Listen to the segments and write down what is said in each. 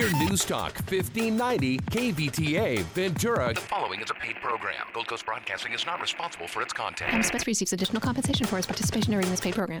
We're News Talk 1590 KVTA Ventura. The following is a paid program. Gold Coast Broadcasting is not responsible for its content. And Express receives additional compensation for its participation during this paid program.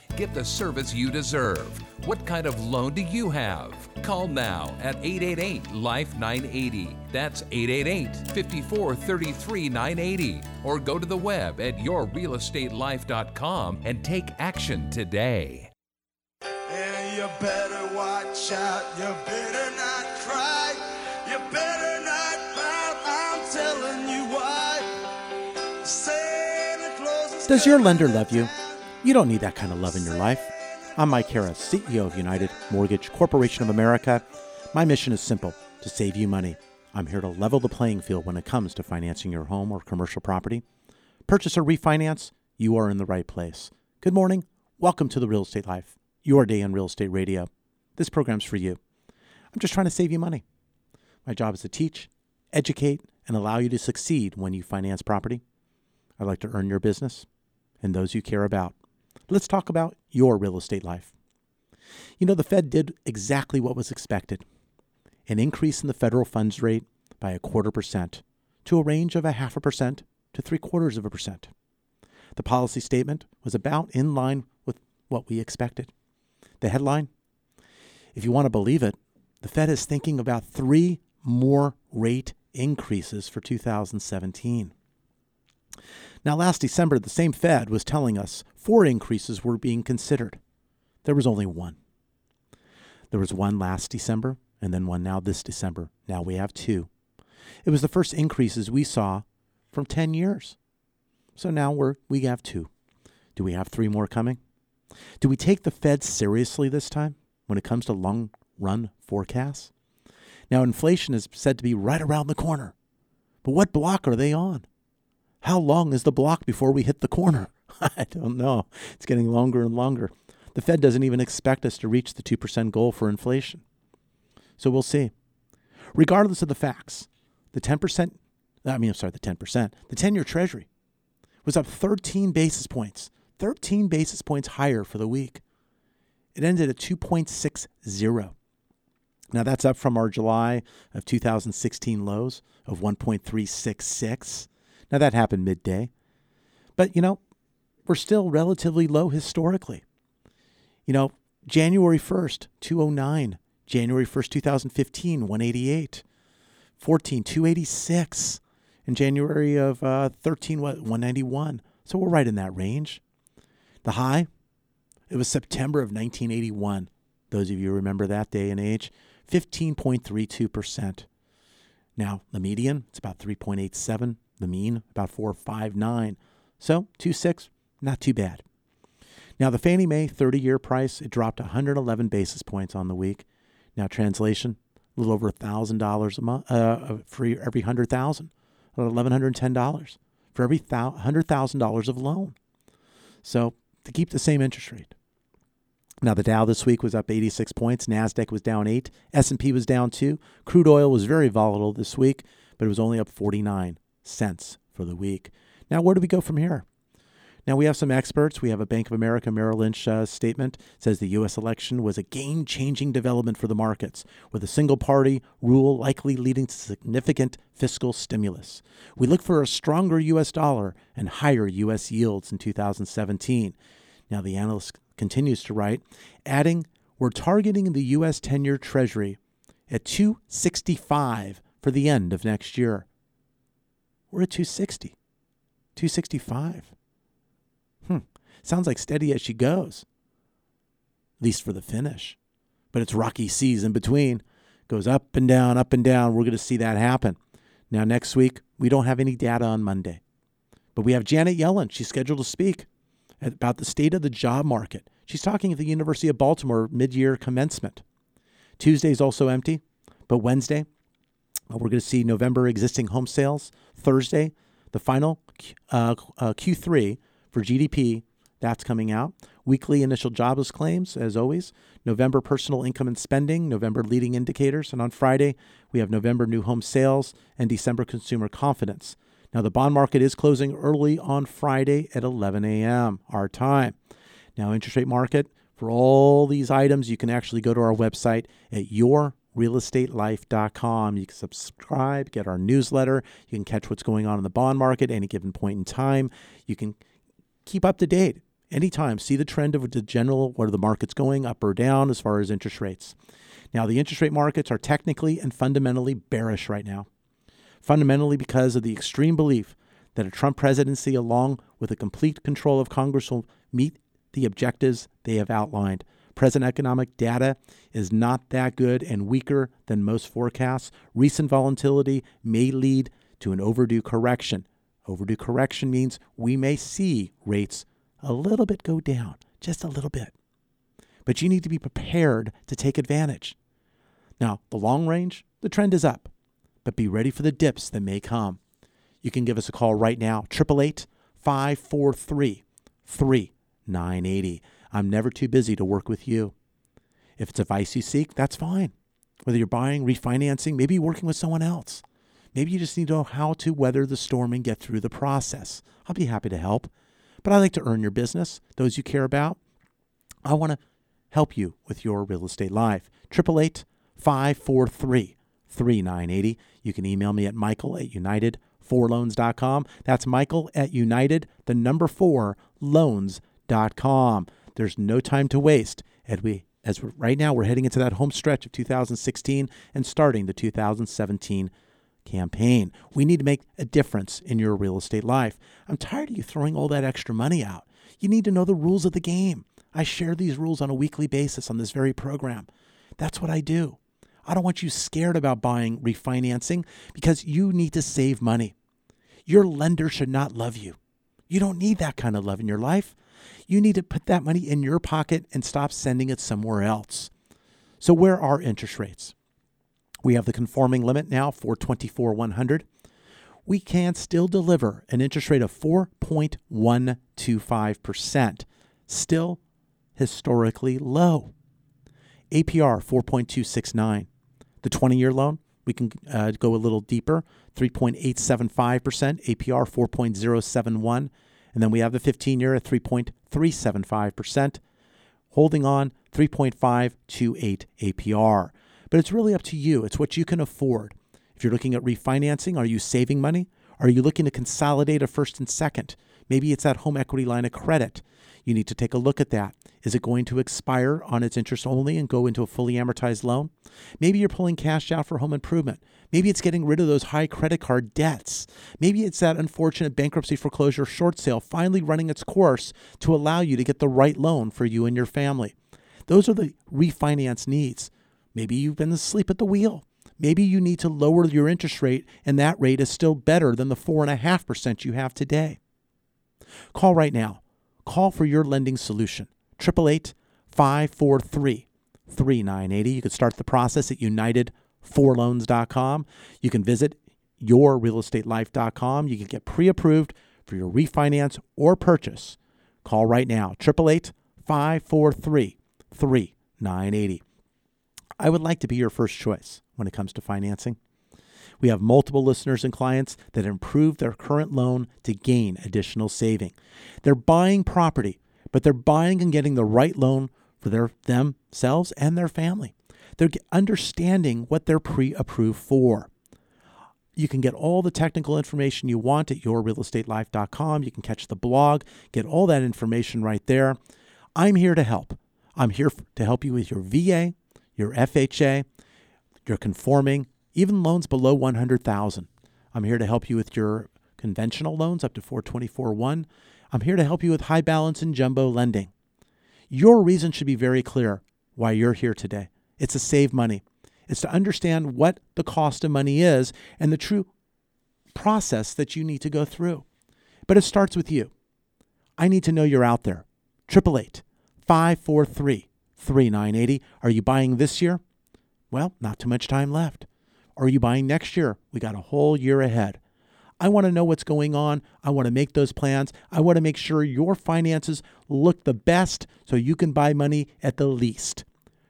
get the service you deserve. What kind of loan do you have? Call now at 888 Life 980. That's 888 54 33 980. Or go to the web at yourrealestatelife.com and take action today. And you better watch out. You better not cry. You better not pout. I'm telling you why. Santa Claus is Does your lender love you? You don't need that kind of love in your life. I'm Mike Harris, CEO of United Mortgage Corporation of America. My mission is simple to save you money. I'm here to level the playing field when it comes to financing your home or commercial property. Purchase or refinance, you are in the right place. Good morning. Welcome to the Real Estate Life, your day in real estate radio. This program's for you. I'm just trying to save you money. My job is to teach, educate, and allow you to succeed when you finance property. I'd like to earn your business and those you care about. Let's talk about your real estate life. You know, the Fed did exactly what was expected an increase in the federal funds rate by a quarter percent to a range of a half a percent to three quarters of a percent. The policy statement was about in line with what we expected. The headline if you want to believe it, the Fed is thinking about three more rate increases for 2017. Now, last December, the same Fed was telling us four increases were being considered. There was only one. There was one last December, and then one now this December. Now we have two. It was the first increases we saw from 10 years. So now we're, we have two. Do we have three more coming? Do we take the Fed seriously this time when it comes to long run forecasts? Now, inflation is said to be right around the corner. But what block are they on? How long is the block before we hit the corner? I don't know. It's getting longer and longer. The Fed doesn't even expect us to reach the 2% goal for inflation. So we'll see. Regardless of the facts, the 10%, I mean, I'm sorry, the 10%, the 10 year Treasury was up 13 basis points, 13 basis points higher for the week. It ended at 2.60. Now that's up from our July of 2016 lows of 1.366. Now that happened midday. But, you know, we're still relatively low historically. You know, January 1st, 209. January 1st, 2015, 188. 14, 286. In January of uh, 13, what, 191. So we're right in that range. The high, it was September of 1981. Those of you remember that day and age, 15.32%. Now, the median, it's about 3.87. The mean, about 4.59. So, 2.6, not too bad. Now, the Fannie Mae 30 year price, it dropped 111 basis points on the week. Now, translation, a little over $1,000 a month uh, for every 100000 $1,110 for every $100,000 of loan. So, to keep the same interest rate. Now the Dow this week was up 86 points, Nasdaq was down 8, S&P was down 2. Crude oil was very volatile this week, but it was only up 49 cents for the week. Now where do we go from here? Now we have some experts. We have a Bank of America Merrill Lynch uh, statement says the U.S. election was a game-changing development for the markets, with a single-party rule likely leading to significant fiscal stimulus. We look for a stronger U.S. dollar and higher U.S. yields in 2017. Now the analyst continues to write, adding, "We're targeting the U.S. 10-year Treasury at 265 for the end of next year." We're at 260, 265. Hmm. Sounds like steady as she goes. At least for the finish. But it's rocky seas in between. Goes up and down, up and down. We're going to see that happen. Now, next week, we don't have any data on Monday, but we have Janet Yellen. She's scheduled to speak about the state of the job market. She's talking at the University of Baltimore mid year commencement. Tuesday is also empty, but Wednesday, uh, we're going to see November existing home sales. Thursday, the final uh, uh, Q3 for GDP, that's coming out. Weekly initial jobless claims, as always. November personal income and spending, November leading indicators. And on Friday, we have November new home sales and December consumer confidence. Now, the bond market is closing early on Friday at 11 a.m., our time. Now, interest rate market, for all these items, you can actually go to our website at yourrealestatelife.com. You can subscribe, get our newsletter. You can catch what's going on in the bond market any given point in time. You can keep up to date anytime. See the trend of the general, where the market's going up or down as far as interest rates. Now, the interest rate markets are technically and fundamentally bearish right now fundamentally because of the extreme belief that a Trump presidency, along with a complete control of Congress, will meet the objectives they have outlined. Present economic data is not that good and weaker than most forecasts. Recent volatility may lead to an overdue correction. Overdue correction means we may see rates a little bit go down, just a little bit. But you need to be prepared to take advantage. Now, the long range, the trend is up but be ready for the dips that may come. You can give us a call right now, 888 543 3980. I'm never too busy to work with you. If it's advice you seek, that's fine. Whether you're buying, refinancing, maybe working with someone else. Maybe you just need to know how to weather the storm and get through the process. I'll be happy to help. But I like to earn your business, those you care about. I want to help you with your real estate life. 888 543 3980. You can email me at michael at united4loans.com. That's michael at united, the number four, loans.com. There's no time to waste. And we, as right now, we're heading into that home stretch of 2016 and starting the 2017 campaign. We need to make a difference in your real estate life. I'm tired of you throwing all that extra money out. You need to know the rules of the game. I share these rules on a weekly basis on this very program. That's what I do. I don't want you scared about buying refinancing because you need to save money. Your lender should not love you. You don't need that kind of love in your life. You need to put that money in your pocket and stop sending it somewhere else. So, where are interest rates? We have the conforming limit now for 24 100. We can still deliver an interest rate of 4.125%, still historically low. APR 4.269. The 20 year loan, we can uh, go a little deeper 3.875%, APR 4.071. And then we have the 15 year at 3.375%, holding on 3.528 APR. But it's really up to you. It's what you can afford. If you're looking at refinancing, are you saving money? Are you looking to consolidate a first and second? Maybe it's that home equity line of credit. You need to take a look at that. Is it going to expire on its interest only and go into a fully amortized loan? Maybe you're pulling cash out for home improvement. Maybe it's getting rid of those high credit card debts. Maybe it's that unfortunate bankruptcy foreclosure short sale finally running its course to allow you to get the right loan for you and your family. Those are the refinance needs. Maybe you've been asleep at the wheel. Maybe you need to lower your interest rate, and that rate is still better than the 4.5% you have today. Call right now. Call for your lending solution. 888 543 3980. You can start the process at united4loans.com. You can visit yourrealestatelife.com. You can get pre approved for your refinance or purchase. Call right now 888 543 3980. I would like to be your first choice when it comes to financing. We have multiple listeners and clients that improve their current loan to gain additional saving. They're buying property but they're buying and getting the right loan for their themselves and their family. They're understanding what they're pre-approved for. You can get all the technical information you want at yourrealestatelife.com. You can catch the blog, get all that information right there. I'm here to help. I'm here to help you with your VA, your FHA, your conforming, even loans below 100,000. I'm here to help you with your conventional loans up to 424-1 I'm here to help you with high balance and jumbo lending. Your reason should be very clear why you're here today. It's to save money. It's to understand what the cost of money is and the true process that you need to go through. But it starts with you. I need to know you're out there. 888 543 3980. Are you buying this year? Well, not too much time left. Are you buying next year? We got a whole year ahead. I want to know what's going on. I want to make those plans. I want to make sure your finances look the best so you can buy money at the least.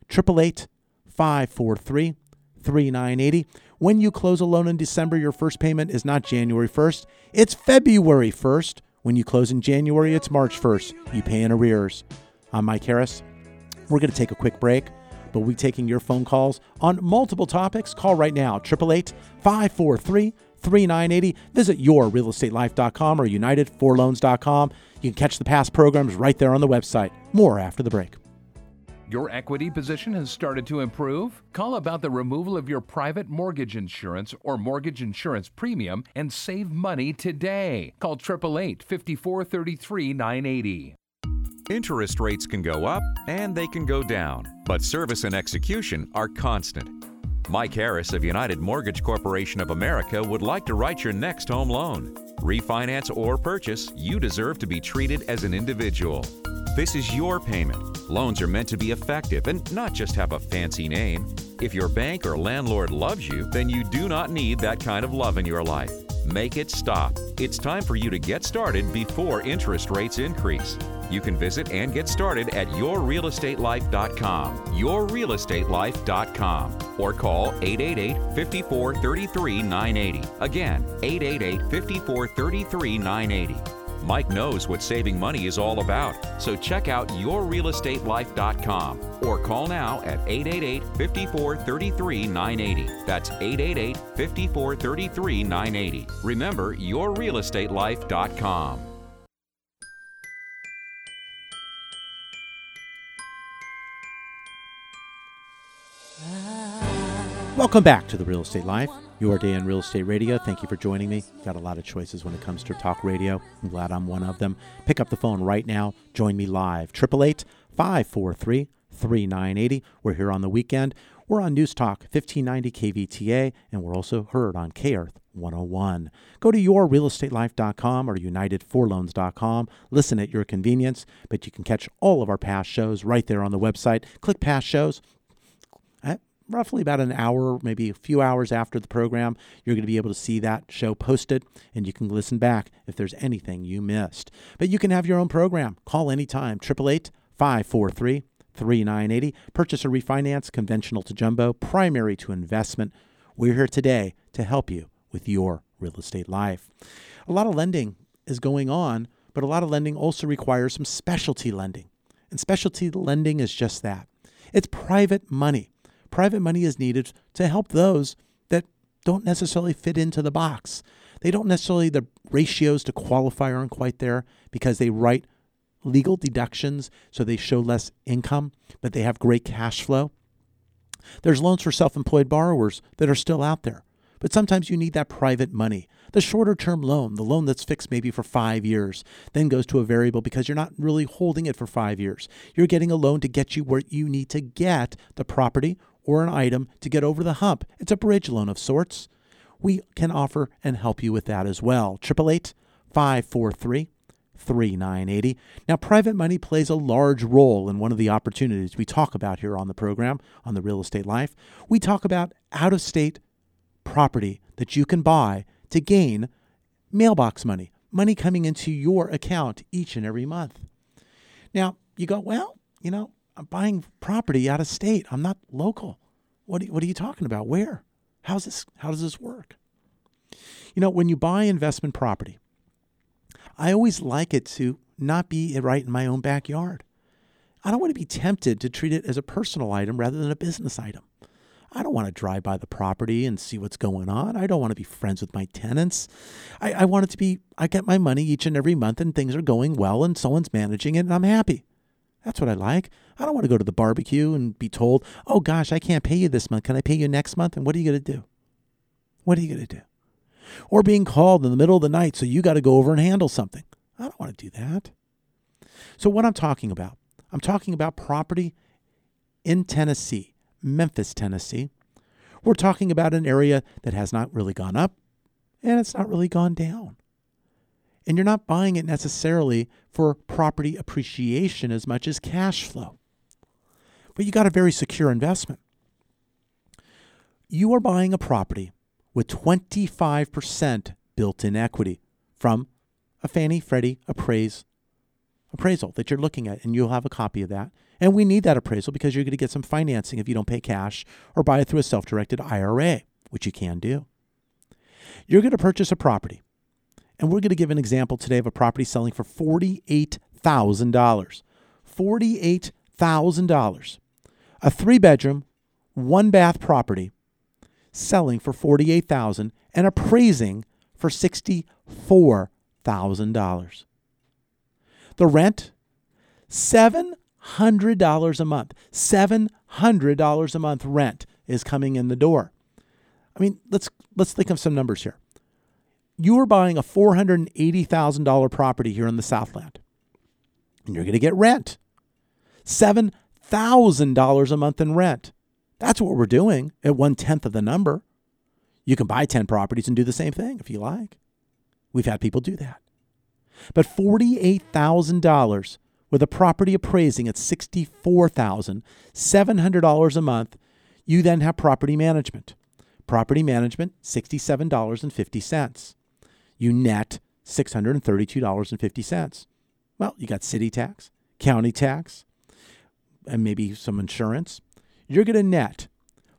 888 543 3980. When you close a loan in December, your first payment is not January 1st, it's February 1st. When you close in January, it's March 1st. You pay in arrears. I'm Mike Harris. We're going to take a quick break, but we'll be taking your phone calls on multiple topics. Call right now, 888 543 3980. Visit yourrealestatelife.com or united4loans.com. You can catch the past programs right there on the website. More after the break. Your equity position has started to improve? Call about the removal of your private mortgage insurance or mortgage insurance premium and save money today. Call 888 5433 980. Interest rates can go up and they can go down, but service and execution are constant. Mike Harris of United Mortgage Corporation of America would like to write your next home loan. Refinance or purchase, you deserve to be treated as an individual. This is your payment. Loans are meant to be effective and not just have a fancy name. If your bank or landlord loves you, then you do not need that kind of love in your life. Make it stop. It's time for you to get started before interest rates increase. You can visit and get started at yourrealestatelife.com, yourrealestatelife.com, or call 888 54 33 980. Again, 888 54 33 980. Mike knows what saving money is all about, so check out yourrealestatelife.com or call now at 888 54 33 980. That's 888 54 33 980. Remember, yourrealestatelife.com. Welcome back to the Real Estate Life, your day in real estate radio. Thank you for joining me. Got a lot of choices when it comes to talk radio. I'm glad I'm one of them. Pick up the phone right now. Join me live. 888 543 3980. We're here on the weekend. We're on News Talk 1590 KVTA, and we're also heard on K Earth 101. Go to yourrealestatelife.com or united4loans.com. Listen at your convenience, but you can catch all of our past shows right there on the website. Click past shows roughly about an hour, maybe a few hours after the program, you're going to be able to see that show posted and you can listen back if there's anything you missed. But you can have your own program. Call anytime, 888 543 3980. Purchase or refinance, conventional to jumbo, primary to investment. We're here today to help you with your real estate life. A lot of lending is going on, but a lot of lending also requires some specialty lending. And specialty lending is just that it's private money private money is needed to help those that don't necessarily fit into the box. They don't necessarily, the ratios to qualify aren't quite there because they write legal deductions so they show less income, but they have great cash flow. There's loans for self employed borrowers that are still out there, but sometimes you need that private money. The shorter term loan, the loan that's fixed maybe for five years, then goes to a variable because you're not really holding it for five years. You're getting a loan to get you where you need to get the property or an item to get over the hump. It's a bridge loan of sorts. We can offer and help you with that as well. 888 543 3980. Now, private money plays a large role in one of the opportunities we talk about here on the program, on the Real Estate Life. We talk about out of state property that you can buy to gain mailbox money, money coming into your account each and every month. Now, you go, well, you know, I'm buying property out of state. I'm not local. What what are you talking about? Where? How's this? How does this work? You know, when you buy investment property, I always like it to not be right in my own backyard. I don't want to be tempted to treat it as a personal item rather than a business item. I don't want to drive by the property and see what's going on. I don't want to be friends with my tenants. I, I want it to be, I get my money each and every month and things are going well and someone's managing it and I'm happy. That's what I like. I don't want to go to the barbecue and be told, oh gosh, I can't pay you this month. Can I pay you next month? And what are you going to do? What are you going to do? Or being called in the middle of the night, so you got to go over and handle something. I don't want to do that. So, what I'm talking about, I'm talking about property in Tennessee, Memphis, Tennessee, We're talking about an area that has not really gone up and it's not really gone down. And you're not buying it necessarily for property appreciation as much as cash flow. But you got a very secure investment. You are buying a property with 25% built in equity from a Fannie Freddie appraise appraisal that you're looking at, and you'll have a copy of that. And we need that appraisal because you're going to get some financing if you don't pay cash or buy it through a self directed IRA, which you can do. You're going to purchase a property, and we're going to give an example today of a property selling for $48,000. $48,000. A three bedroom, one bath property selling for 48000 and appraising for $64,000. The rent, $700 a month. $700 a month rent is coming in the door. I mean, let's let's think of some numbers here. You are buying a $480,000 property here in the Southland. And you're going to get rent. $7,000 a month in rent. That's what we're doing at one tenth of the number. You can buy 10 properties and do the same thing if you like. We've had people do that. But $48,000 with a property appraising at $64,700 a month, you then have property management. Property management, $67.50. You net $632.50. Well, you got city tax, county tax, and maybe some insurance. You're going to net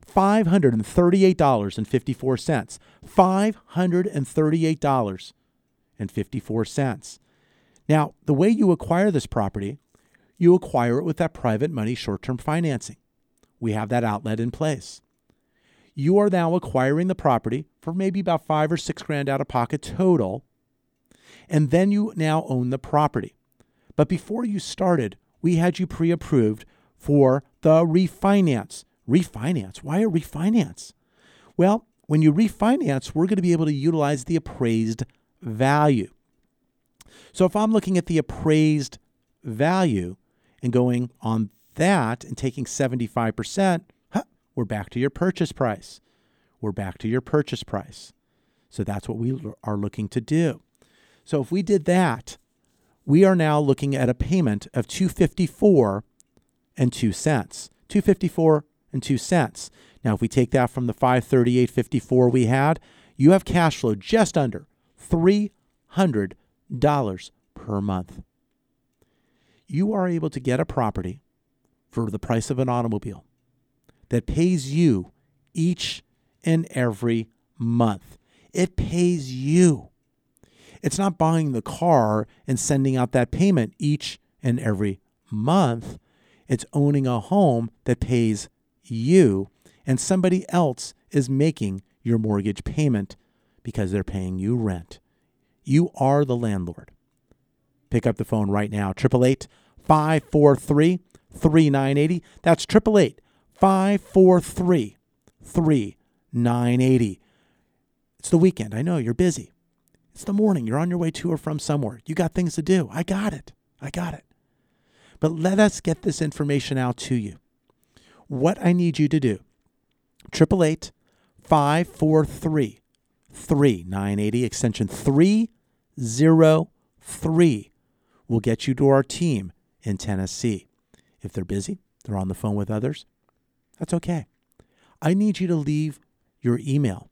$538.54. $538.54. Now, the way you acquire this property, you acquire it with that private money short term financing. We have that outlet in place. You are now acquiring the property for maybe about five or six grand out of pocket total, and then you now own the property. But before you started, we had you pre approved for the refinance. Refinance? Why a refinance? Well, when you refinance, we're going to be able to utilize the appraised value. So if I'm looking at the appraised value and going on that and taking 75%, huh, we're back to your purchase price. We're back to your purchase price. So that's what we are looking to do. So if we did that, we are now looking at a payment of 254 and 2 cents. 254 and 2 cents. Now if we take that from the 538.54 we had, you have cash flow just under $300 per month. You are able to get a property for the price of an automobile that pays you each and every month. It pays you. It's not buying the car and sending out that payment each and every month. It's owning a home that pays you, and somebody else is making your mortgage payment because they're paying you rent. You are the landlord. Pick up the phone right now, 888 543 3980. That's 888 543 3980. It's the weekend. I know you're busy. It's the morning. You're on your way to or from somewhere. You got things to do. I got it. I got it. But let us get this information out to you. What I need you to do 888 543 3980, extension 303 will get you to our team in Tennessee. If they're busy, they're on the phone with others, that's okay. I need you to leave your email,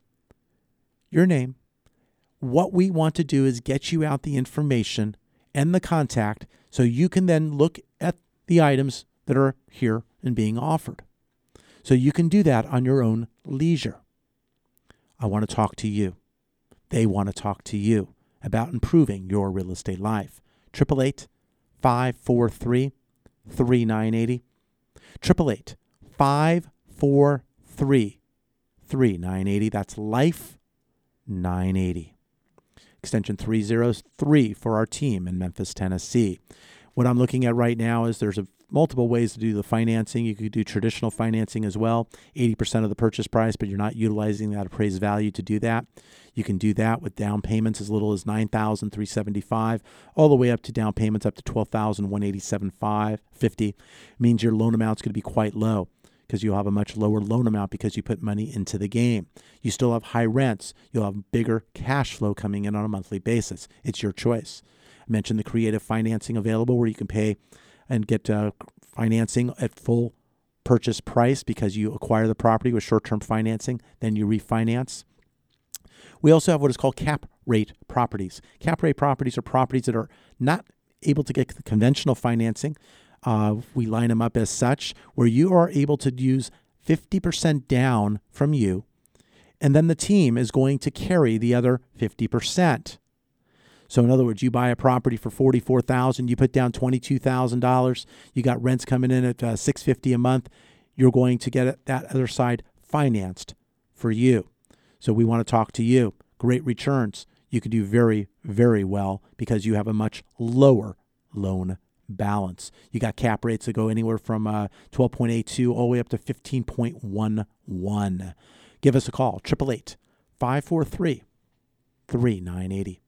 your name. What we want to do is get you out the information and the contact so you can then look at the items that are here and being offered. So you can do that on your own leisure. I want to talk to you. They want to talk to you about improving your real estate life. 888 543 3980. 888 543 3980. That's Life 980. Extension 303 for our team in Memphis, Tennessee. What I'm looking at right now is there's a multiple ways to do the financing. You could do traditional financing as well, 80% of the purchase price, but you're not utilizing that appraised value to do that. You can do that with down payments as little as 9375 all the way up to down payments up to 12187 50 means your loan amount's going to be quite low. Because you'll have a much lower loan amount because you put money into the game. You still have high rents. You'll have bigger cash flow coming in on a monthly basis. It's your choice. I mentioned the creative financing available where you can pay and get uh, financing at full purchase price because you acquire the property with short term financing, then you refinance. We also have what is called cap rate properties. Cap rate properties are properties that are not able to get the conventional financing. Uh, we line them up as such, where you are able to use 50% down from you, and then the team is going to carry the other 50%. So in other words, you buy a property for forty-four thousand, you put down twenty-two thousand dollars, you got rents coming in at uh, six fifty a month. You're going to get that other side financed for you. So we want to talk to you. Great returns. You can do very, very well because you have a much lower loan balance. You got cap rates that go anywhere from uh, 12.82 all the way up to 15.11. Give us a call, 888 543 3980.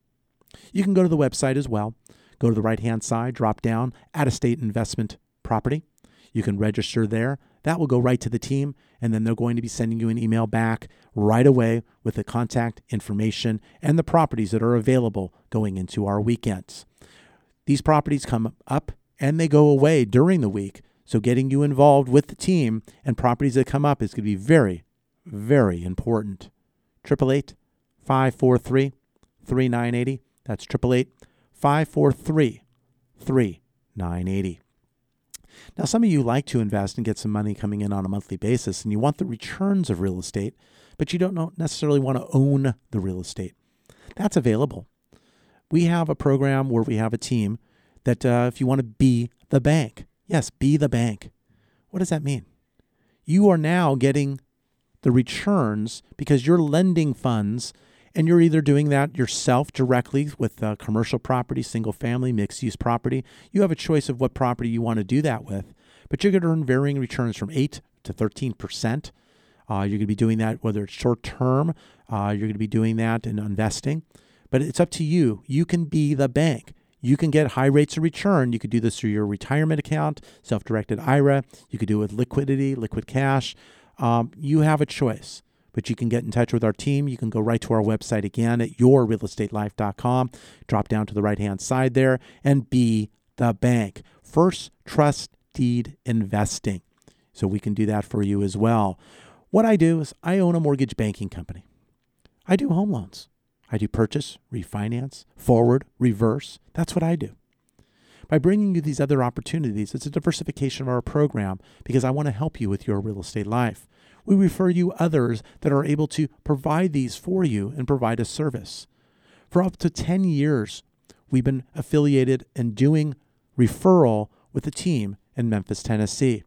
You can go to the website as well. Go to the right hand side, drop down, out of state investment property. You can register there. That will go right to the team, and then they're going to be sending you an email back right away with the contact information and the properties that are available going into our weekends. These properties come up and they go away during the week. So, getting you involved with the team and properties that come up is going to be very, very important. 888 543 3980. That's 888 543 3980. Now, some of you like to invest and get some money coming in on a monthly basis, and you want the returns of real estate, but you don't necessarily want to own the real estate. That's available. We have a program where we have a team that uh, if you want to be the bank, yes, be the bank. What does that mean? You are now getting the returns because you're lending funds and you're either doing that yourself directly with uh, commercial property, single family, mixed use property. You have a choice of what property you want to do that with, but you're going to earn varying returns from 8 to 13%. Uh, you're going to be doing that whether it's short term, uh, you're going to be doing that in investing, but it's up to you. You can be the bank. You can get high rates of return. You could do this through your retirement account, self directed IRA. You could do it with liquidity, liquid cash. Um, you have a choice but you can get in touch with our team. You can go right to our website again at yourrealestatelife.com, drop down to the right hand side there, and be the bank. First Trust Deed Investing. So we can do that for you as well. What I do is I own a mortgage banking company. I do home loans. I do purchase, refinance, forward, reverse. That's what I do. By bringing you these other opportunities, it's a diversification of our program because I want to help you with your real estate life we refer you others that are able to provide these for you and provide a service. For up to 10 years, we've been affiliated and doing referral with a team in Memphis, Tennessee.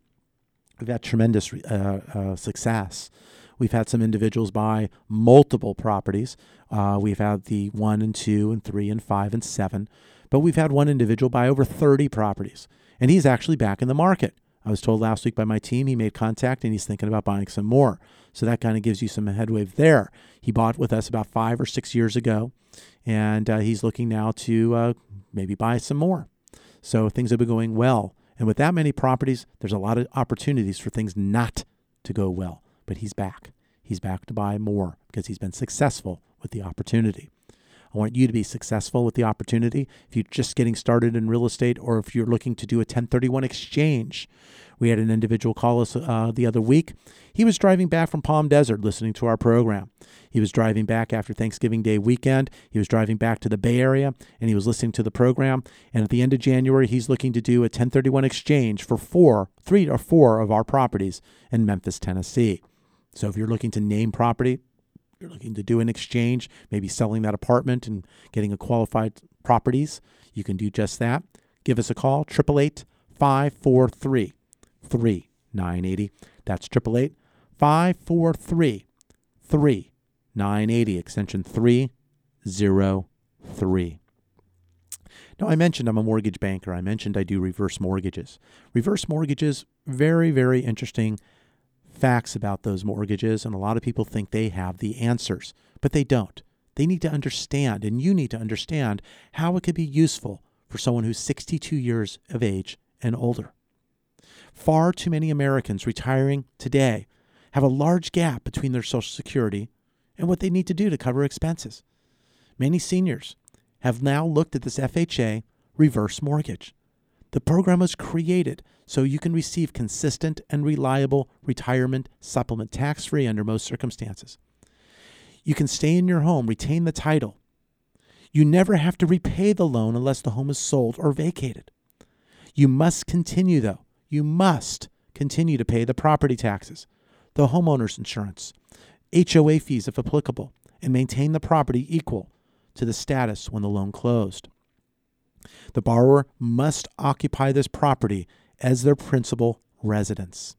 We've had tremendous uh, uh, success. We've had some individuals buy multiple properties. Uh, we've had the one and two and three and five and seven, but we've had one individual buy over 30 properties, and he's actually back in the market. I was told last week by my team he made contact and he's thinking about buying some more. So that kind of gives you some headway there. He bought with us about five or six years ago, and uh, he's looking now to uh, maybe buy some more. So things have been going well. And with that many properties, there's a lot of opportunities for things not to go well. But he's back. He's back to buy more because he's been successful with the opportunity. I want you to be successful with the opportunity. If you're just getting started in real estate or if you're looking to do a 1031 exchange, we had an individual call us uh, the other week. He was driving back from Palm Desert listening to our program. He was driving back after Thanksgiving Day weekend. He was driving back to the Bay Area and he was listening to the program. And at the end of January, he's looking to do a 1031 exchange for four, three or four of our properties in Memphis, Tennessee. So if you're looking to name property, you're looking to do an exchange, maybe selling that apartment and getting a qualified properties, you can do just that. Give us a call, 888 543 3980. That's 888 543 3980, extension 303. Now, I mentioned I'm a mortgage banker. I mentioned I do reverse mortgages. Reverse mortgages, very, very interesting facts about those mortgages, and a lot of people think they have the answers, but they don't. They need to understand, and you need to understand how it could be useful for someone who's 62 years of age and older. Far too many Americans retiring today have a large gap between their Social Security and what they need to do to cover expenses. Many seniors have now looked at this FHA reverse mortgage. The program was created so you can receive consistent and reliable retirement supplement tax free under most circumstances. You can stay in your home, retain the title. You never have to repay the loan unless the home is sold or vacated. You must continue, though, you must continue to pay the property taxes, the homeowner's insurance, HOA fees if applicable, and maintain the property equal to the status when the loan closed. The borrower must occupy this property as their principal residence.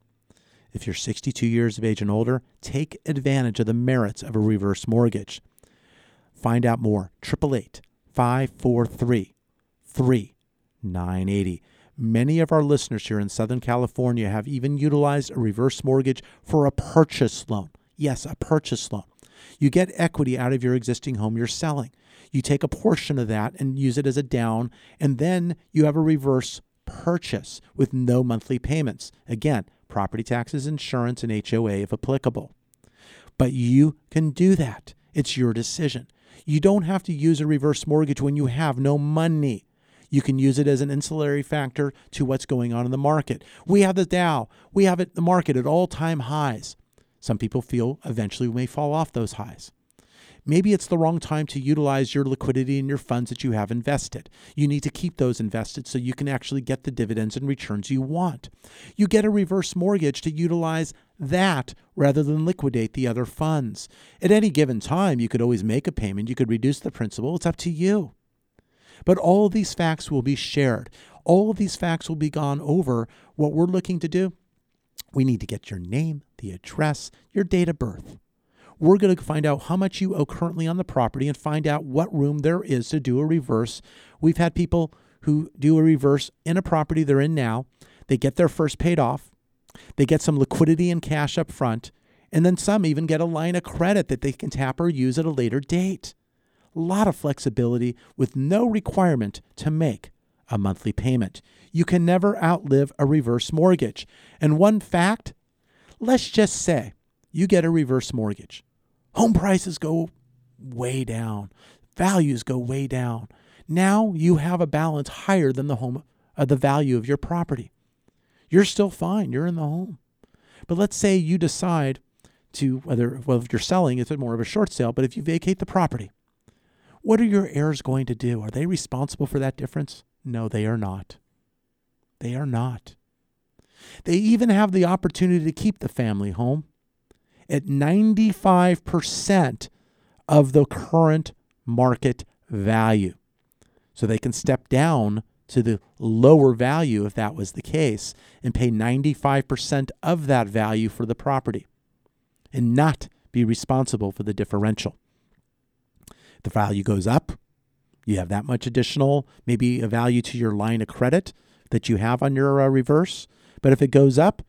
If you're 62 years of age and older, take advantage of the merits of a reverse mortgage. Find out more. 888 543 3980. Many of our listeners here in Southern California have even utilized a reverse mortgage for a purchase loan. Yes, a purchase loan. You get equity out of your existing home you're selling. You take a portion of that and use it as a down, and then you have a reverse purchase with no monthly payments. Again, property taxes, insurance, and HOA if applicable. But you can do that. It's your decision. You don't have to use a reverse mortgage when you have no money. You can use it as an ancillary factor to what's going on in the market. We have the Dow, we have it, the market at all time highs. Some people feel eventually we may fall off those highs. Maybe it's the wrong time to utilize your liquidity and your funds that you have invested. You need to keep those invested so you can actually get the dividends and returns you want. You get a reverse mortgage to utilize that rather than liquidate the other funds. At any given time, you could always make a payment, you could reduce the principal. It's up to you. But all these facts will be shared. All of these facts will be gone over. What we're looking to do, we need to get your name, the address, your date of birth. We're going to find out how much you owe currently on the property and find out what room there is to do a reverse. We've had people who do a reverse in a property they're in now. They get their first paid off. They get some liquidity and cash up front. And then some even get a line of credit that they can tap or use at a later date. A lot of flexibility with no requirement to make a monthly payment. You can never outlive a reverse mortgage. And one fact let's just say you get a reverse mortgage. Home prices go way down, values go way down. Now you have a balance higher than the home uh, the value of your property. You're still fine, you're in the home. But let's say you decide to whether well if you're selling it's more of a short sale, but if you vacate the property, what are your heirs going to do? Are they responsible for that difference? No, they are not. They are not. They even have the opportunity to keep the family home at 95% of the current market value. So they can step down to the lower value if that was the case and pay 95% of that value for the property and not be responsible for the differential. The value goes up, you have that much additional, maybe a value to your line of credit that you have on your uh, reverse. But if it goes up,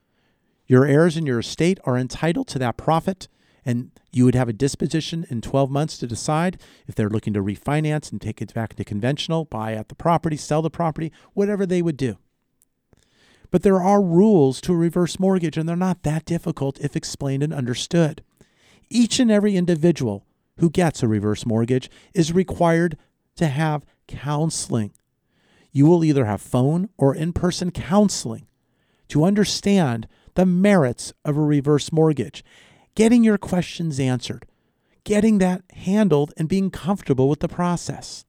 your heirs in your estate are entitled to that profit, and you would have a disposition in 12 months to decide if they're looking to refinance and take it back to conventional, buy out the property, sell the property, whatever they would do. But there are rules to a reverse mortgage, and they're not that difficult if explained and understood. Each and every individual who gets a reverse mortgage is required to have counseling. You will either have phone or in person counseling to understand the merits of a reverse mortgage, getting your questions answered, getting that handled, and being comfortable with the process.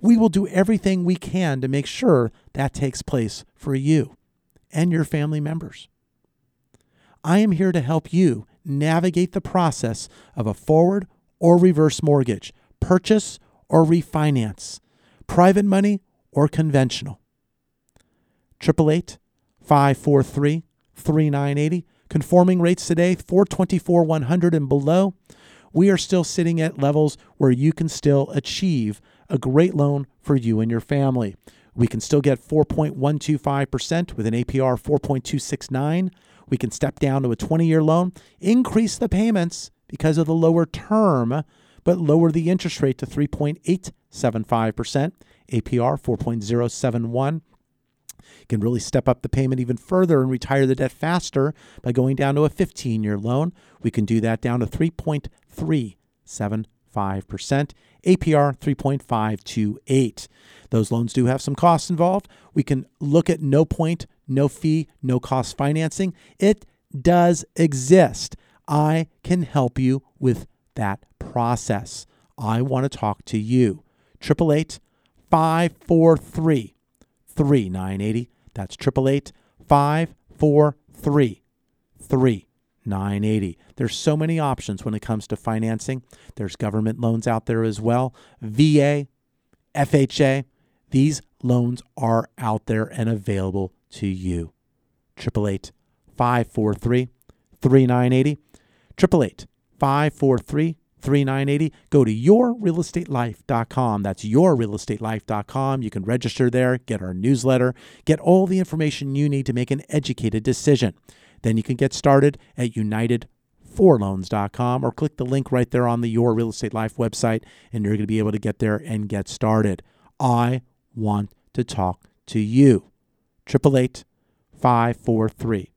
We will do everything we can to make sure that takes place for you and your family members. I am here to help you navigate the process of a forward or reverse mortgage, purchase or refinance, private money or conventional. 888 543 3980. Conforming rates today 424 100 and below. We are still sitting at levels where you can still achieve a great loan for you and your family. We can still get 4.125% with an APR 4.269. We can step down to a 20 year loan, increase the payments because of the lower term, but lower the interest rate to 3.875%, APR 4.071. Can really step up the payment even further and retire the debt faster by going down to a 15 year loan. We can do that down to 3.375%, APR 3.528. Those loans do have some costs involved. We can look at no point, no fee, no cost financing. It does exist. I can help you with that process. I want to talk to you. 888 543 3980. That's 888 543 3980. There's so many options when it comes to financing. There's government loans out there as well. VA, FHA, these loans are out there and available to you. 888 543 3980. 888 543 3980. Go to yourrealestatelife.com. That's yourrealestatelife.com. You can register there, get our newsletter, get all the information you need to make an educated decision. Then you can get started at united4loans.com or click the link right there on the Your Real Estate Life website and you're going to be able to get there and get started. I want to talk to you. 888 543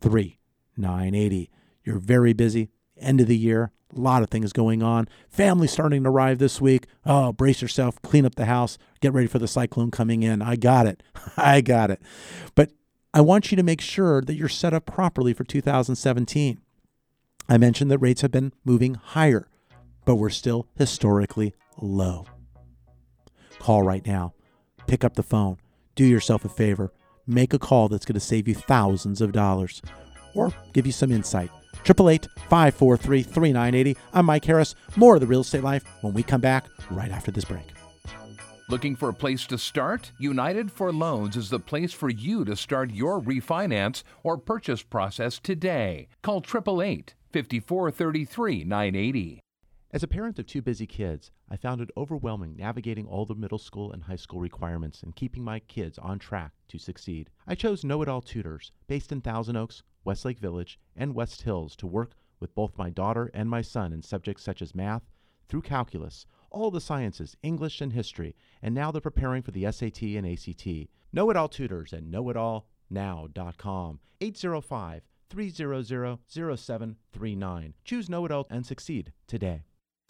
3980. You're very busy. End of the year, a lot of things going on. Family starting to arrive this week. Oh, brace yourself, clean up the house, get ready for the cyclone coming in. I got it. I got it. But I want you to make sure that you're set up properly for 2017. I mentioned that rates have been moving higher, but we're still historically low. Call right now. Pick up the phone. Do yourself a favor. Make a call that's going to save you thousands of dollars or give you some insight. 888 543 3980. I'm Mike Harris. More of the real estate life when we come back right after this break. Looking for a place to start? United for Loans is the place for you to start your refinance or purchase process today. Call 888 5433 980. As a parent of two busy kids, I found it overwhelming navigating all the middle school and high school requirements and keeping my kids on track to succeed. I chose Know It All Tutors, based in Thousand Oaks, Westlake Village, and West Hills, to work with both my daughter and my son in subjects such as math, through calculus, all the sciences, English, and history, and now they're preparing for the SAT and ACT. Know It All Tutors at knowitallnow.com. 805 300 0739. Choose Know It All and succeed today.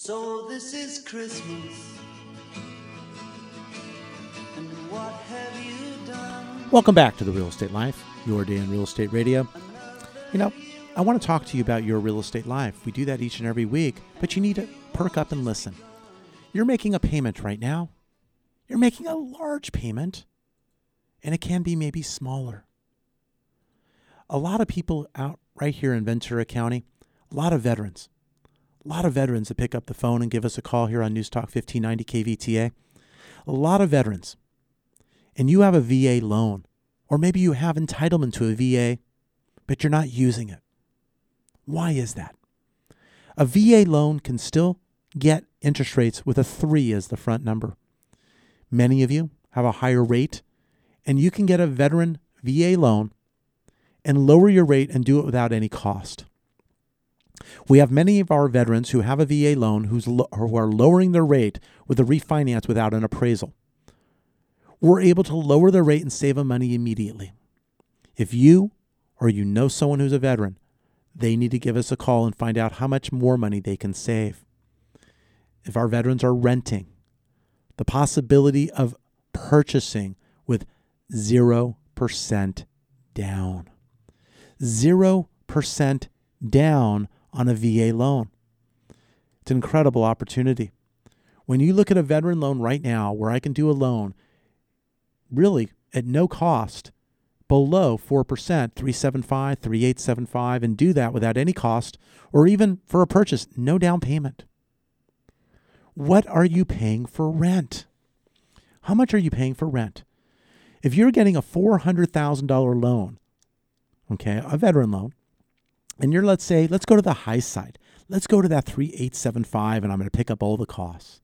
So this is Christmas. And what have you done? Welcome back to the Real Estate Life, your day in real estate radio. You know, I want to talk to you about your real estate life. We do that each and every week, but you need to perk up and listen. You're making a payment right now. You're making a large payment, and it can be maybe smaller. A lot of people out right here in Ventura County, a lot of veterans, lot of veterans that pick up the phone and give us a call here on News Talk 1590 KVTA. A lot of veterans. And you have a VA loan, or maybe you have entitlement to a VA, but you're not using it. Why is that? A VA loan can still get interest rates with a 3 as the front number. Many of you have a higher rate, and you can get a veteran VA loan and lower your rate and do it without any cost. We have many of our veterans who have a VA loan who's lo- who are lowering their rate with a refinance without an appraisal. We're able to lower their rate and save them money immediately. If you or you know someone who's a veteran, they need to give us a call and find out how much more money they can save. If our veterans are renting, the possibility of purchasing with 0% down. 0% down on a VA loan. It's an incredible opportunity. When you look at a veteran loan right now, where I can do a loan really at no cost below 4%, 375, 3875, and do that without any cost, or even for a purchase, no down payment. What are you paying for rent? How much are you paying for rent? If you're getting a $400,000 loan, okay, a veteran loan, and you're, let's say, let's go to the high side. Let's go to that 3875 and I'm going to pick up all the costs.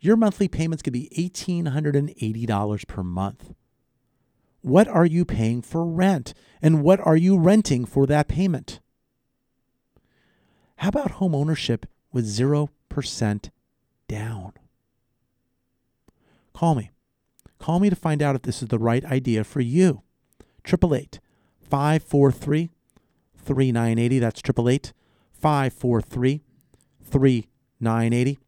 Your monthly payments could be $1,880 per month. What are you paying for rent? And what are you renting for that payment? How about home ownership with 0% down? Call me. Call me to find out if this is the right idea for you. 888 543 3980. That's 888 543 3980.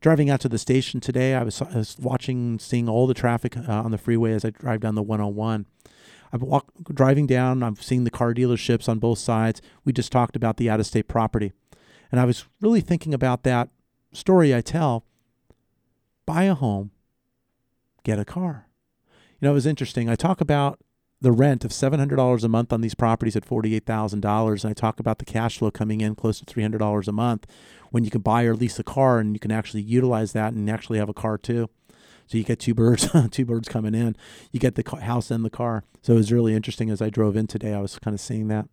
Driving out to the station today, I was, I was watching, seeing all the traffic uh, on the freeway as I drive down the 101. I'm walk, driving down, I'm seeing the car dealerships on both sides. We just talked about the out of state property. And I was really thinking about that story I tell buy a home, get a car. You know, it was interesting. I talk about the rent of $700 a month on these properties at $48,000. And I talk about the cash flow coming in close to $300 a month when you can buy or lease a car and you can actually utilize that and actually have a car too. So you get two birds, two birds coming in. You get the house and the car. So it was really interesting as I drove in today. I was kind of seeing that.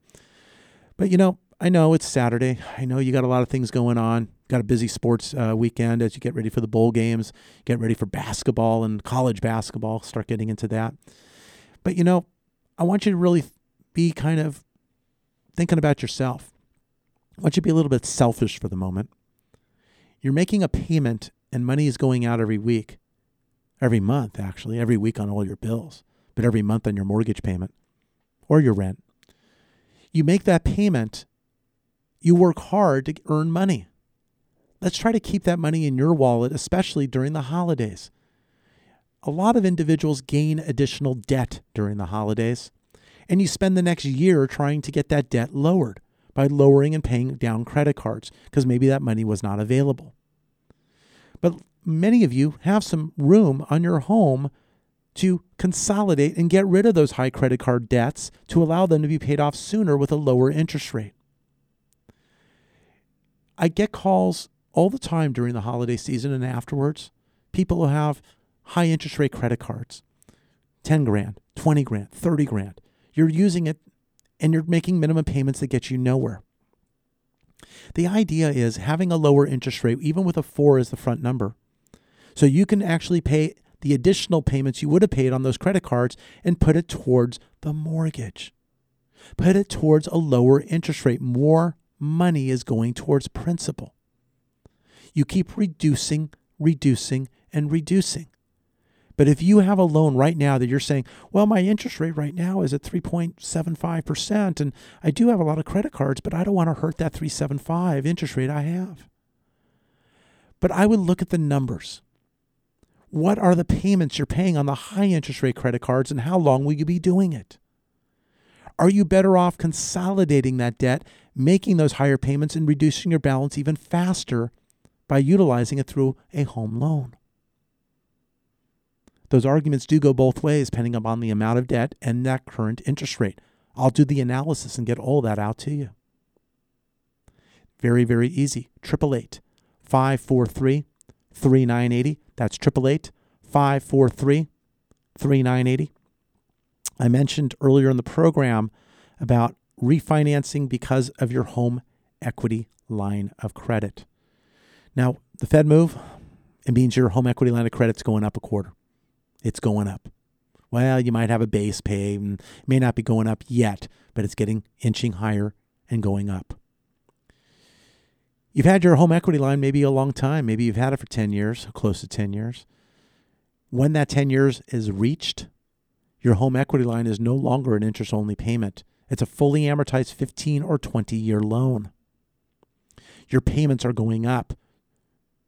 But you know, I know it's Saturday. I know you got a lot of things going on. Got a busy sports uh, weekend as you get ready for the bowl games, get ready for basketball and college basketball. Start getting into that. But you know, I want you to really be kind of thinking about yourself. I want you to be a little bit selfish for the moment. You're making a payment and money is going out every week, every month, actually, every week on all your bills, but every month on your mortgage payment or your rent. You make that payment, you work hard to earn money. Let's try to keep that money in your wallet, especially during the holidays a lot of individuals gain additional debt during the holidays, and you spend the next year trying to get that debt lowered by lowering and paying down credit cards because maybe that money was not available. But many of you have some room on your home to consolidate and get rid of those high credit card debts to allow them to be paid off sooner with a lower interest rate. I get calls all the time during the holiday season and afterwards. People who have high interest rate credit cards 10 grand, 20 grand, 30 grand. You're using it and you're making minimum payments that get you nowhere. The idea is having a lower interest rate, even with a four as the front number. So you can actually pay the additional payments you would have paid on those credit cards and put it towards the mortgage. Put it towards a lower interest rate. More money is going towards principal. You keep reducing, reducing, and reducing. But if you have a loan right now that you're saying, well, my interest rate right now is at 3.75%, and I do have a lot of credit cards, but I don't want to hurt that 375 interest rate I have. But I would look at the numbers. What are the payments you're paying on the high interest rate credit cards, and how long will you be doing it? Are you better off consolidating that debt, making those higher payments, and reducing your balance even faster by utilizing it through a home loan? Those arguments do go both ways, depending upon the amount of debt and that current interest rate. I'll do the analysis and get all that out to you. Very, very easy. 888 543 3980. That's 888 543 3980. I mentioned earlier in the program about refinancing because of your home equity line of credit. Now, the Fed move, it means your home equity line of credit's going up a quarter it's going up. Well, you might have a base pay and may not be going up yet, but it's getting inching higher and going up. You've had your home equity line maybe a long time. Maybe you've had it for 10 years, close to 10 years. When that 10 years is reached, your home equity line is no longer an interest only payment. It's a fully amortized 15 or 20 year loan. Your payments are going up,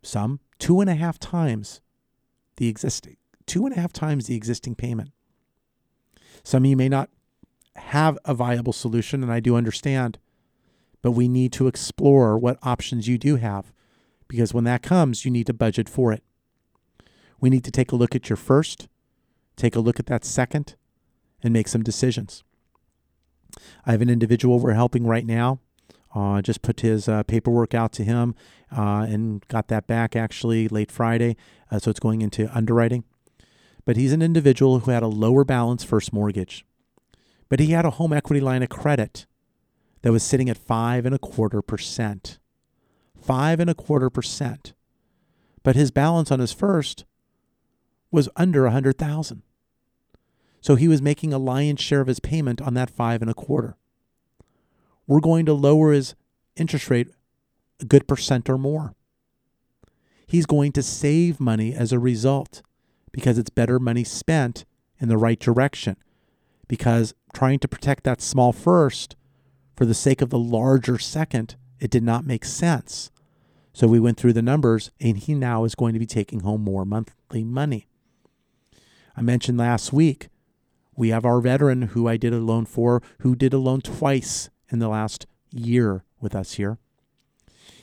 some two and a half times the existing two and a half times the existing payment. Some of you may not have a viable solution, and I do understand, but we need to explore what options you do have because when that comes, you need to budget for it. We need to take a look at your first, take a look at that second, and make some decisions. I have an individual we're helping right now. Uh, just put his uh, paperwork out to him uh, and got that back actually late Friday. Uh, so it's going into underwriting. But he's an individual who had a lower balance first mortgage. But he had a home equity line of credit that was sitting at five and a quarter percent. Five and a quarter percent. But his balance on his first was under a hundred thousand. So he was making a lion's share of his payment on that five and a quarter. We're going to lower his interest rate a good percent or more. He's going to save money as a result because it's better money spent in the right direction. Because trying to protect that small first for the sake of the larger second, it did not make sense. So we went through the numbers, and he now is going to be taking home more monthly money. I mentioned last week, we have our veteran who I did a loan for, who did a loan twice in the last year with us here.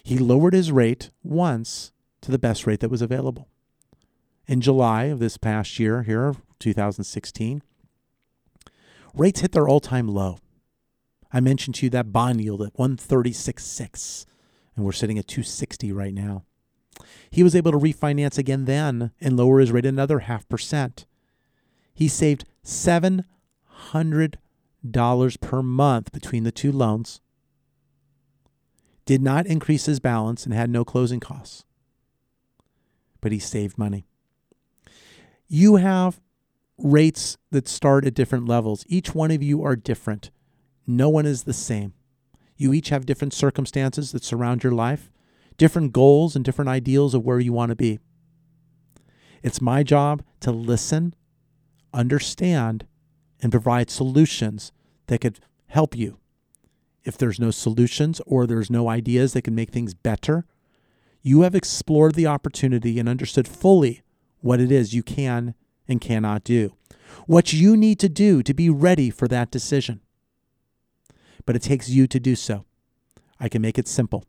He lowered his rate once to the best rate that was available. In July of this past year, here, 2016, rates hit their all time low. I mentioned to you that bond yield at 136.6, and we're sitting at 260 right now. He was able to refinance again then and lower his rate another half percent. He saved $700 per month between the two loans, did not increase his balance, and had no closing costs. But he saved money. You have rates that start at different levels. Each one of you are different. No one is the same. You each have different circumstances that surround your life, different goals, and different ideals of where you want to be. It's my job to listen, understand, and provide solutions that could help you. If there's no solutions or there's no ideas that can make things better, you have explored the opportunity and understood fully what it is you can and cannot do, what you need to do to be ready for that decision. But it takes you to do so. I can make it simple.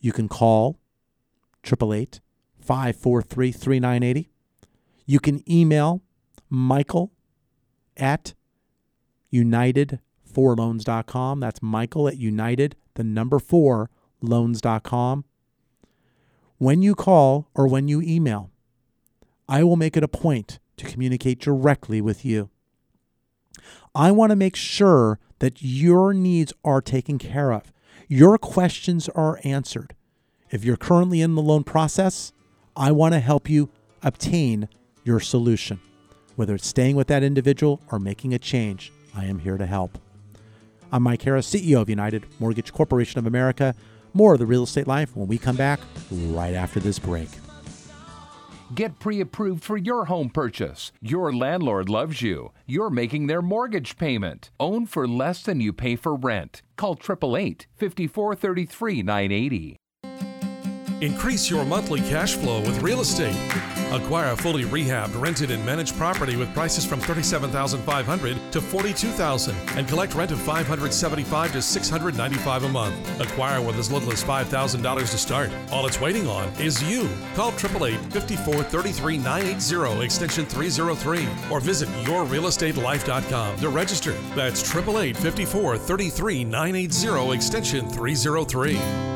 You can call 888 543 3980. You can email Michael at United4Loans.com. That's Michael at United, the number four, loans.com. When you call or when you email, I will make it a point to communicate directly with you. I want to make sure that your needs are taken care of, your questions are answered. If you're currently in the loan process, I want to help you obtain your solution. Whether it's staying with that individual or making a change, I am here to help. I'm Mike Harris, CEO of United Mortgage Corporation of America. More of the real estate life when we come back right after this break. Get pre approved for your home purchase. Your landlord loves you. You're making their mortgage payment. Own for less than you pay for rent. Call 888 5433 980. Increase your monthly cash flow with real estate. Acquire a fully rehabbed, rented, and managed property with prices from 37,500 to 42,000 and collect rent of 575 to 695 a month. Acquire with as little as $5,000 to start. All it's waiting on is you. Call 888 5433 980 extension 303 or visit yourrealestatelife.com to register. That's 888 5433 980 extension 303.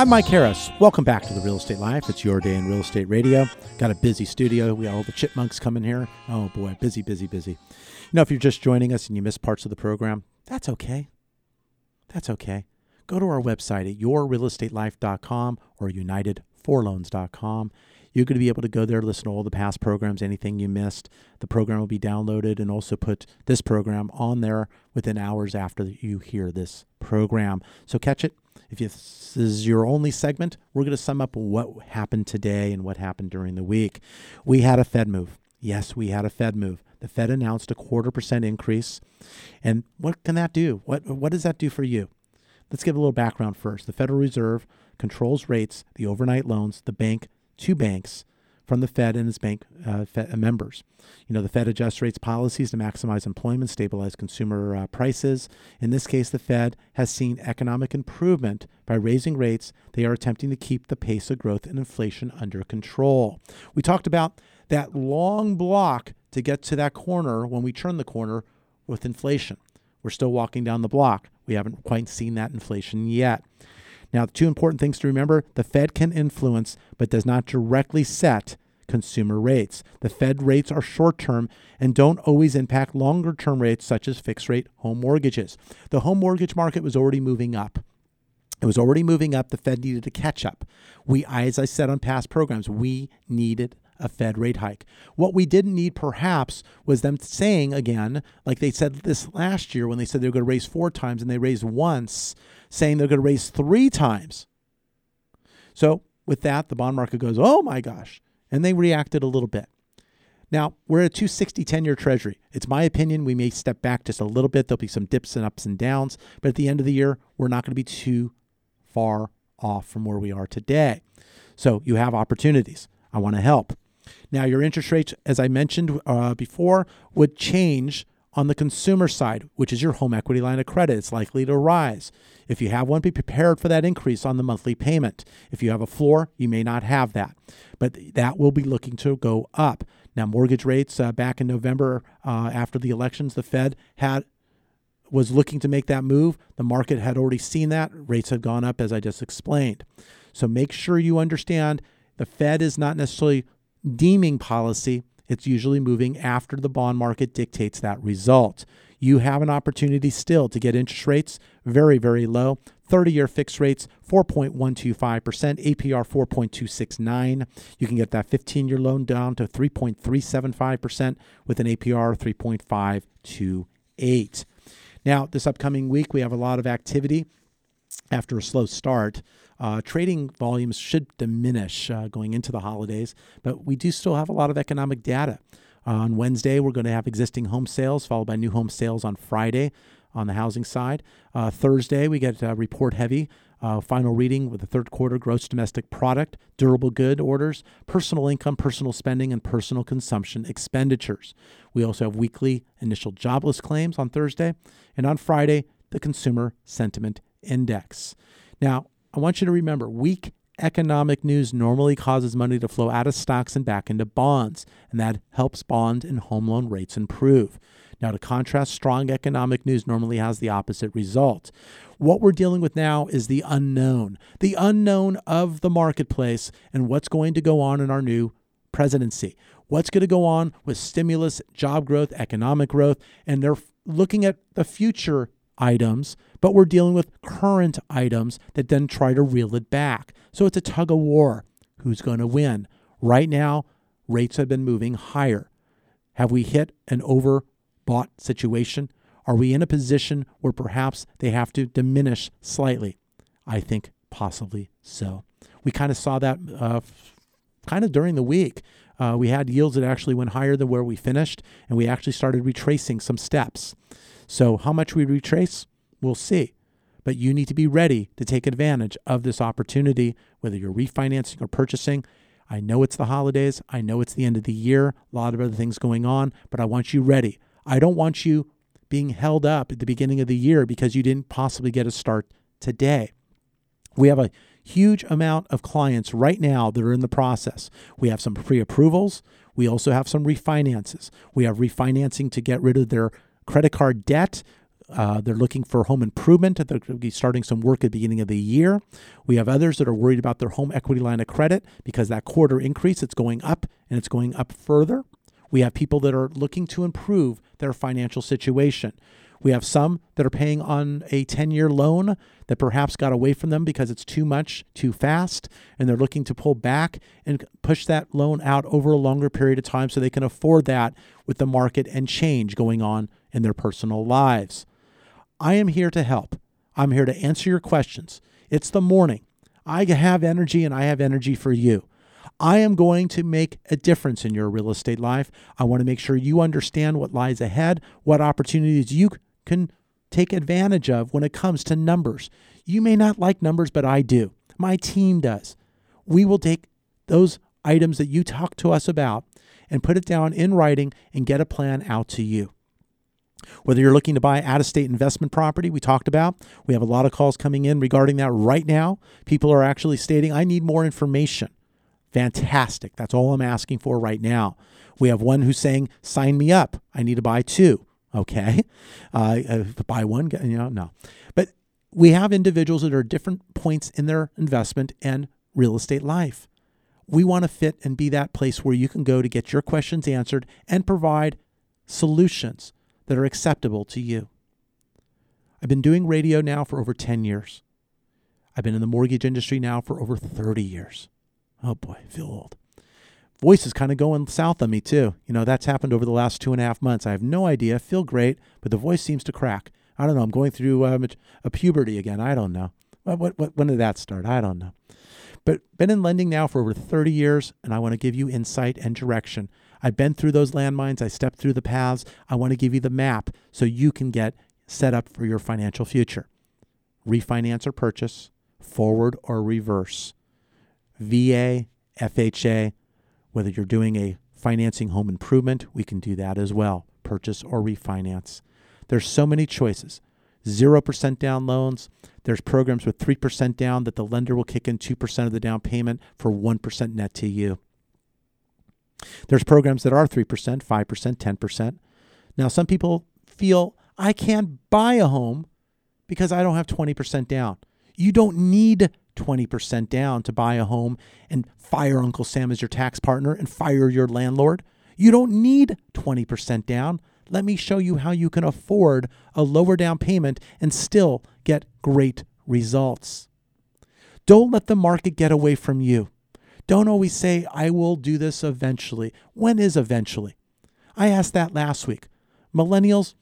I'm Mike Harris. Welcome back to the Real Estate Life. It's your day in real estate radio. Got a busy studio. We got all the chipmunks coming here. Oh boy, busy, busy, busy. You know, if you're just joining us and you missed parts of the program, that's okay. That's okay. Go to our website at yourrealestatelife.com or united4loans.com. You're going to be able to go there, listen to all the past programs, anything you missed. The program will be downloaded and also put this program on there within hours after you hear this program. So catch it. If this is your only segment, we're going to sum up what happened today and what happened during the week. We had a Fed move. Yes, we had a Fed move. The Fed announced a quarter percent increase. And what can that do? What what does that do for you? let's give a little background first. The Federal Reserve controls rates, the overnight loans, the bank to banks from the Fed and its bank uh, Fed members. You know, the Fed adjusts rates policies to maximize employment, stabilize consumer uh, prices. In this case, the Fed has seen economic improvement by raising rates. They are attempting to keep the pace of growth and inflation under control. We talked about that long block to get to that corner when we turn the corner with inflation. We're still walking down the block. We haven't quite seen that inflation yet. Now, two important things to remember the Fed can influence, but does not directly set consumer rates. The Fed rates are short term and don't always impact longer term rates, such as fixed rate home mortgages. The home mortgage market was already moving up. It was already moving up. The Fed needed to catch up. We, as I said on past programs, we needed a Fed rate hike. What we didn't need, perhaps, was them saying again, like they said this last year when they said they were going to raise four times and they raised once, saying they're going to raise three times. So, with that, the bond market goes, oh my gosh, and they reacted a little bit. Now, we're at 260 10 year treasury. It's my opinion we may step back just a little bit. There'll be some dips and ups and downs, but at the end of the year, we're not going to be too far off from where we are today. So you have opportunities. I want to help. Now, your interest rates, as I mentioned uh, before, would change on the consumer side, which is your home equity line of credit. It's likely to rise. If you have one, be prepared for that increase on the monthly payment. If you have a floor, you may not have that, but that will be looking to go up. Now, mortgage rates uh, back in November uh, after the elections, the Fed had was looking to make that move. The market had already seen that. Rates had gone up, as I just explained. So make sure you understand the Fed is not necessarily deeming policy, it's usually moving after the bond market dictates that result. You have an opportunity still to get interest rates very, very low. 30 year fixed rates, 4.125%, APR 4.269. You can get that 15 year loan down to 3.375% with an APR 3.528. Now, this upcoming week, we have a lot of activity after a slow start. Uh, trading volumes should diminish uh, going into the holidays, but we do still have a lot of economic data. Uh, on Wednesday, we're going to have existing home sales, followed by new home sales on Friday on the housing side. Uh, Thursday, we get report heavy. Uh, final reading with the third quarter gross domestic product, durable good orders, personal income, personal spending, and personal consumption expenditures. We also have weekly initial jobless claims on Thursday. And on Friday, the consumer sentiment index. Now, I want you to remember weak economic news normally causes money to flow out of stocks and back into bonds, and that helps bond and home loan rates improve. Now, to contrast, strong economic news normally has the opposite result. What we're dealing with now is the unknown, the unknown of the marketplace and what's going to go on in our new presidency. What's going to go on with stimulus, job growth, economic growth, and they're looking at the future items, but we're dealing with current items that then try to reel it back. So it's a tug of war. Who's going to win? Right now, rates have been moving higher. Have we hit an overbought situation? Are we in a position where perhaps they have to diminish slightly? I think possibly so. We kind of saw that uh, kind of during the week. Uh, we had yields that actually went higher than where we finished, and we actually started retracing some steps. So, how much we retrace, we'll see. But you need to be ready to take advantage of this opportunity, whether you're refinancing or purchasing. I know it's the holidays. I know it's the end of the year, a lot of other things going on, but I want you ready. I don't want you being held up at the beginning of the year because you didn't possibly get a start today. We have a huge amount of clients right now that are in the process. We have some pre approvals. We also have some refinances. We have refinancing to get rid of their credit card debt. Uh, they're looking for home improvement. They're going to be starting some work at the beginning of the year. We have others that are worried about their home equity line of credit because that quarter increase, it's going up and it's going up further. We have people that are looking to improve their financial situation. We have some that are paying on a 10 year loan that perhaps got away from them because it's too much too fast, and they're looking to pull back and push that loan out over a longer period of time so they can afford that with the market and change going on in their personal lives. I am here to help. I'm here to answer your questions. It's the morning. I have energy and I have energy for you. I am going to make a difference in your real estate life. I want to make sure you understand what lies ahead, what opportunities you can take advantage of when it comes to numbers. You may not like numbers, but I do. My team does. We will take those items that you talk to us about and put it down in writing and get a plan out to you. Whether you're looking to buy out of state investment property, we talked about, we have a lot of calls coming in regarding that right now. People are actually stating, I need more information. Fantastic. That's all I'm asking for right now. We have one who's saying, sign me up. I need to buy two. Okay. Uh, uh buy one, you know, no. But we have individuals that are different points in their investment and real estate life. We want to fit and be that place where you can go to get your questions answered and provide solutions that are acceptable to you. I've been doing radio now for over 10 years. I've been in the mortgage industry now for over 30 years. Oh boy, I feel old. Voice is kind of going south on me too. You know, that's happened over the last two and a half months. I have no idea. I feel great, but the voice seems to crack. I don't know. I'm going through um, a puberty again. I don't know. What, what, what, when did that start? I don't know. But been in lending now for over 30 years, and I want to give you insight and direction. I've been through those landmines. I stepped through the paths. I want to give you the map so you can get set up for your financial future. Refinance or purchase, forward or reverse, VA, FHA, whether you're doing a financing home improvement, we can do that as well, purchase or refinance. There's so many choices. 0% down loans. There's programs with 3% down that the lender will kick in 2% of the down payment for 1% net to you. There's programs that are 3%, 5%, 10%. Now, some people feel I can't buy a home because I don't have 20% down. You don't need 20% down to buy a home and fire Uncle Sam as your tax partner and fire your landlord. You don't need 20% down. Let me show you how you can afford a lower down payment and still get great results. Don't let the market get away from you. Don't always say, I will do this eventually. When is eventually? I asked that last week. Millennials,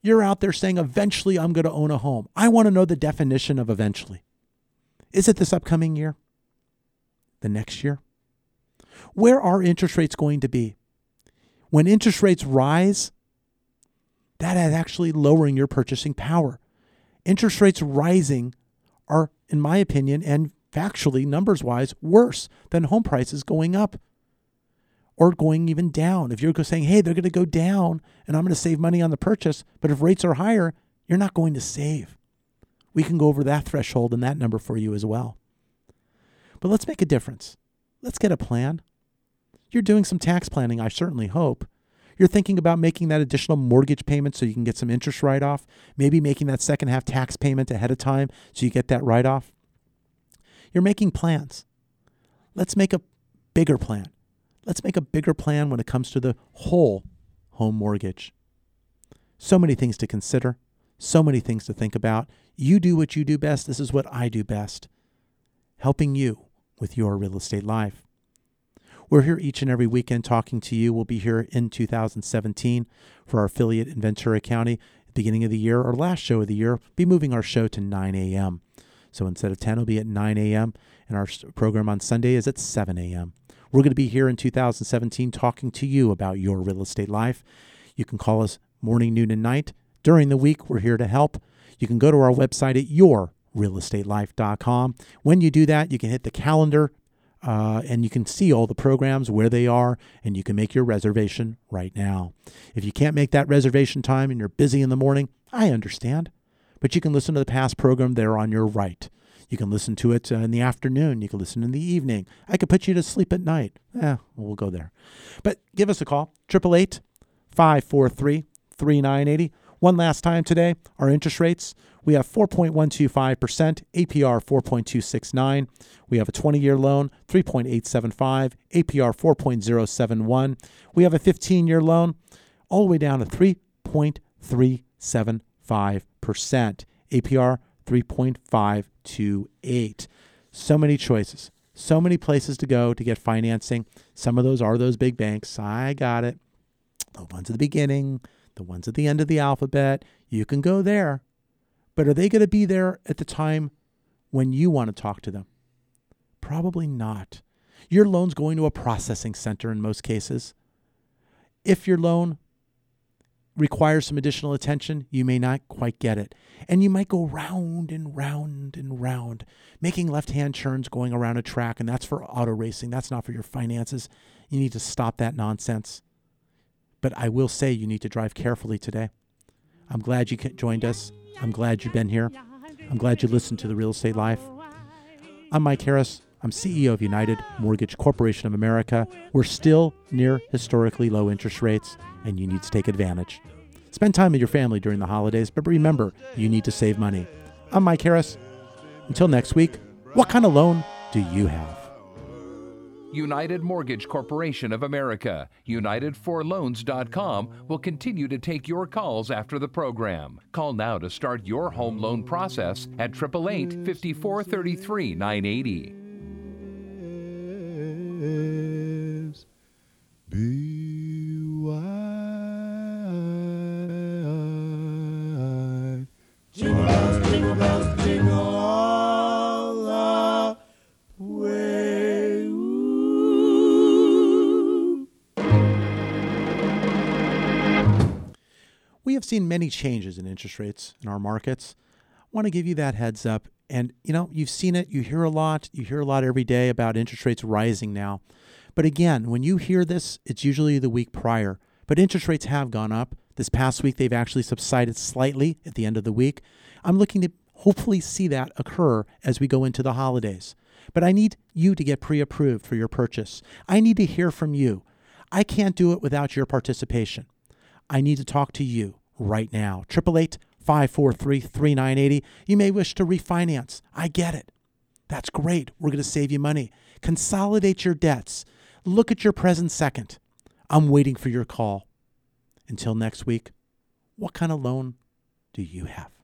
you're out there saying, eventually I'm going to own a home. I want to know the definition of eventually. Is it this upcoming year? The next year? Where are interest rates going to be? When interest rates rise, that is actually lowering your purchasing power. Interest rates rising are, in my opinion, and factually, numbers wise, worse than home prices going up or going even down. If you're saying, hey, they're going to go down and I'm going to save money on the purchase, but if rates are higher, you're not going to save. We can go over that threshold and that number for you as well. But let's make a difference. Let's get a plan. You're doing some tax planning, I certainly hope. You're thinking about making that additional mortgage payment so you can get some interest write off, maybe making that second half tax payment ahead of time so you get that write off. You're making plans. Let's make a bigger plan. Let's make a bigger plan when it comes to the whole home mortgage. So many things to consider, so many things to think about. You do what you do best. This is what I do best helping you with your real estate life. We're here each and every weekend talking to you. We'll be here in 2017 for our affiliate in Ventura County. Beginning of the year, our last show of the year, be moving our show to 9 a.m. So instead of 10, it'll be at 9 a.m. And our program on Sunday is at 7 a.m. We're going to be here in 2017 talking to you about your real estate life. You can call us morning, noon, and night. During the week, we're here to help. You can go to our website at yourrealestatelife.com. When you do that, you can hit the calendar uh, and you can see all the programs where they are, and you can make your reservation right now. If you can't make that reservation time and you're busy in the morning, I understand, but you can listen to the past program there on your right. You can listen to it uh, in the afternoon. You can listen in the evening. I could put you to sleep at night. Yeah, we'll go there. But give us a call, 888 543 3980. One last time today, our interest rates we have 4.125%, APR 4.269. We have a 20 year loan, 3.875, APR 4.071. We have a 15 year loan, all the way down to 3.375%, APR 3.528. So many choices, so many places to go to get financing. Some of those are those big banks. I got it. The ones at the beginning, the ones at the end of the alphabet. You can go there. But are they going to be there at the time when you want to talk to them? Probably not. Your loan's going to a processing center in most cases. If your loan requires some additional attention, you may not quite get it. And you might go round and round and round, making left hand turns going around a track, and that's for auto racing. That's not for your finances. You need to stop that nonsense. But I will say you need to drive carefully today. I'm glad you joined us. I'm glad you've been here. I'm glad you listened to the Real Estate Life. I'm Mike Harris. I'm CEO of United Mortgage Corporation of America. We're still near historically low interest rates, and you need to take advantage. Spend time with your family during the holidays, but remember, you need to save money. I'm Mike Harris. Until next week, what kind of loan do you have? United Mortgage Corporation of America, United4Loans.com will continue to take your calls after the program. Call now to start your home loan process at 888 5433 980. Be wide. Jingle bells, jingle bells, jingle all the way. Ooh. We have seen many changes in interest rates in our markets. I want to give you that heads up. And you know, you've seen it, you hear a lot, you hear a lot every day about interest rates rising now. But again, when you hear this, it's usually the week prior. But interest rates have gone up. This past week, they've actually subsided slightly at the end of the week. I'm looking to hopefully see that occur as we go into the holidays. But I need you to get pre approved for your purchase. I need to hear from you. I can't do it without your participation. I need to talk to you right now. 888 543 3980. You may wish to refinance. I get it. That's great. We're going to save you money. Consolidate your debts. Look at your present second. I'm waiting for your call. Until next week, what kind of loan do you have?